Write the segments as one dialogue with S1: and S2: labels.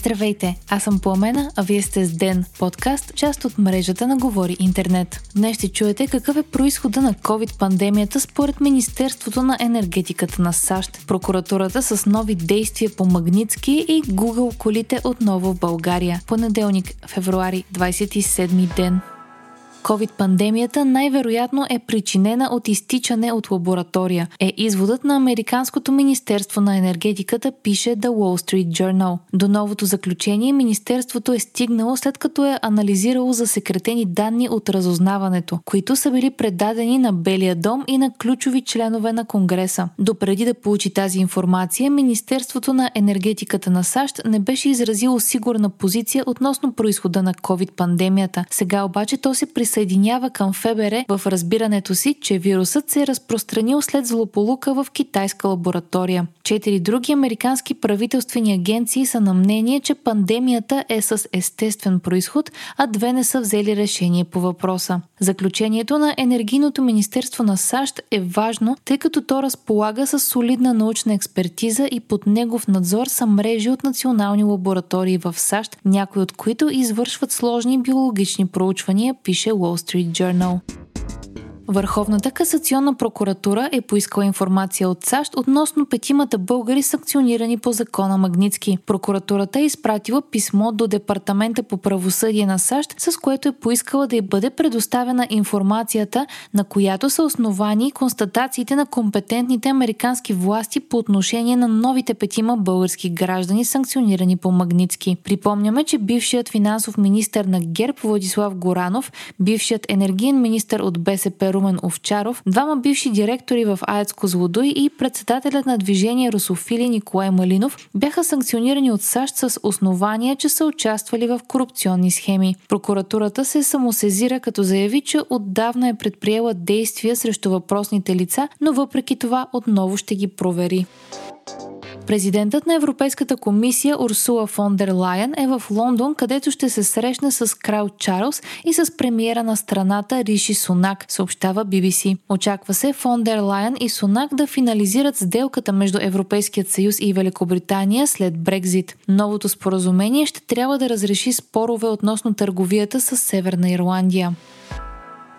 S1: Здравейте, аз съм Пламена, а вие сте с Ден, подкаст, част от мрежата на Говори Интернет. Днес ще чуете какъв е происхода на COVID-пандемията според Министерството на енергетиката на САЩ, прокуратурата с нови действия по Магницки и Google колите отново в България. Понеделник, февруари, 27 ден. COVID-пандемията най-вероятно е причинена от изтичане от лаборатория, е изводът на Американското Министерство на енергетиката, пише The Wall Street Journal. До новото заключение Министерството е стигнало след като е анализирало засекретени данни от разузнаването, които са били предадени на Белия дом и на ключови членове на Конгреса. Допреди да получи тази информация, Министерството на енергетиката на САЩ не беше изразило сигурна позиция относно происхода на COVID-пандемията. Сега обаче то се присъединява присъединява към ФБР в разбирането си, че вирусът се е разпространил след злополука в китайска лаборатория. Четири други американски правителствени агенции са на мнение, че пандемията е с естествен происход, а две не са взели решение по въпроса. Заключението на Енергийното министерство на САЩ е важно, тъй като то разполага с солидна научна експертиза и под негов надзор са мрежи от национални лаборатории в САЩ, някои от които извършват сложни биологични проучвания, пише Wall Street Journal. Върховната касационна прокуратура е поискала информация от САЩ относно петимата българи санкционирани по закона Магницки. Прокуратурата е изпратила писмо до Департамента по правосъдие на САЩ, с което е поискала да й бъде предоставена информацията, на която са основани констатациите на компетентните американски власти по отношение на новите петима български граждани, санкционирани по Магницки. Припомняме, че бившият финансов министр на ГЕРБ Владислав Горанов, бившият енергиен министр от БСП Румен Овчаров, двама бивши директори в АЕЦ Козлодуй и председателят на движение Русофили Николай Малинов бяха санкционирани от САЩ с основания, че са участвали в корупционни схеми. Прокуратурата се самосезира като заяви, че отдавна е предприела действия срещу въпросните лица, но въпреки това отново ще ги провери. Президентът на Европейската комисия Урсула фон дер Лайен е в Лондон, където ще се срещне с крал Чарлз и с премиера на страната Риши Сунак, съобщава BBC. Очаква се фон дер Лайен и Сунак да финализират сделката между Европейският съюз и Великобритания след Брекзит. Новото споразумение ще трябва да разреши спорове относно търговията с Северна Ирландия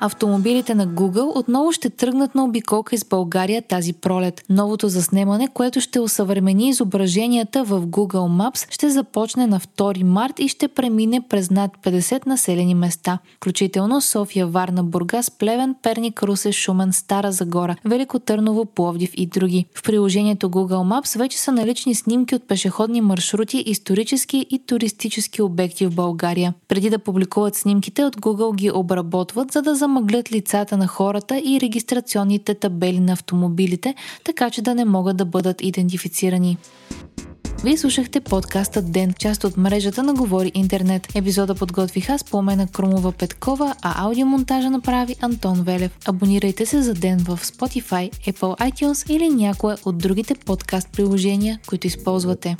S1: автомобилите на Google отново ще тръгнат на обиколка из България тази пролет. Новото заснемане, което ще усъвремени изображенията в Google Maps, ще започне на 2 март и ще премине през над 50 населени места, включително София, Варна, Бургас, Плевен, Перник, Русе, Шумен, Стара Загора, Велико Търново, Пловдив и други. В приложението Google Maps вече са налични снимки от пешеходни маршрути, исторически и туристически обекти в България. Преди да публикуват снимките, от Google ги обработват, за да замъглят лицата на хората и регистрационните табели на автомобилите, така че да не могат да бъдат идентифицирани. Вие слушахте подкаста Ден, част от мрежата на Говори Интернет. Епизода подготвих аз, Пламена Крумова Петкова, а аудиомонтажа направи Антон Велев. Абонирайте се за Ден в Spotify, Apple iTunes или някое от другите подкаст приложения, които използвате.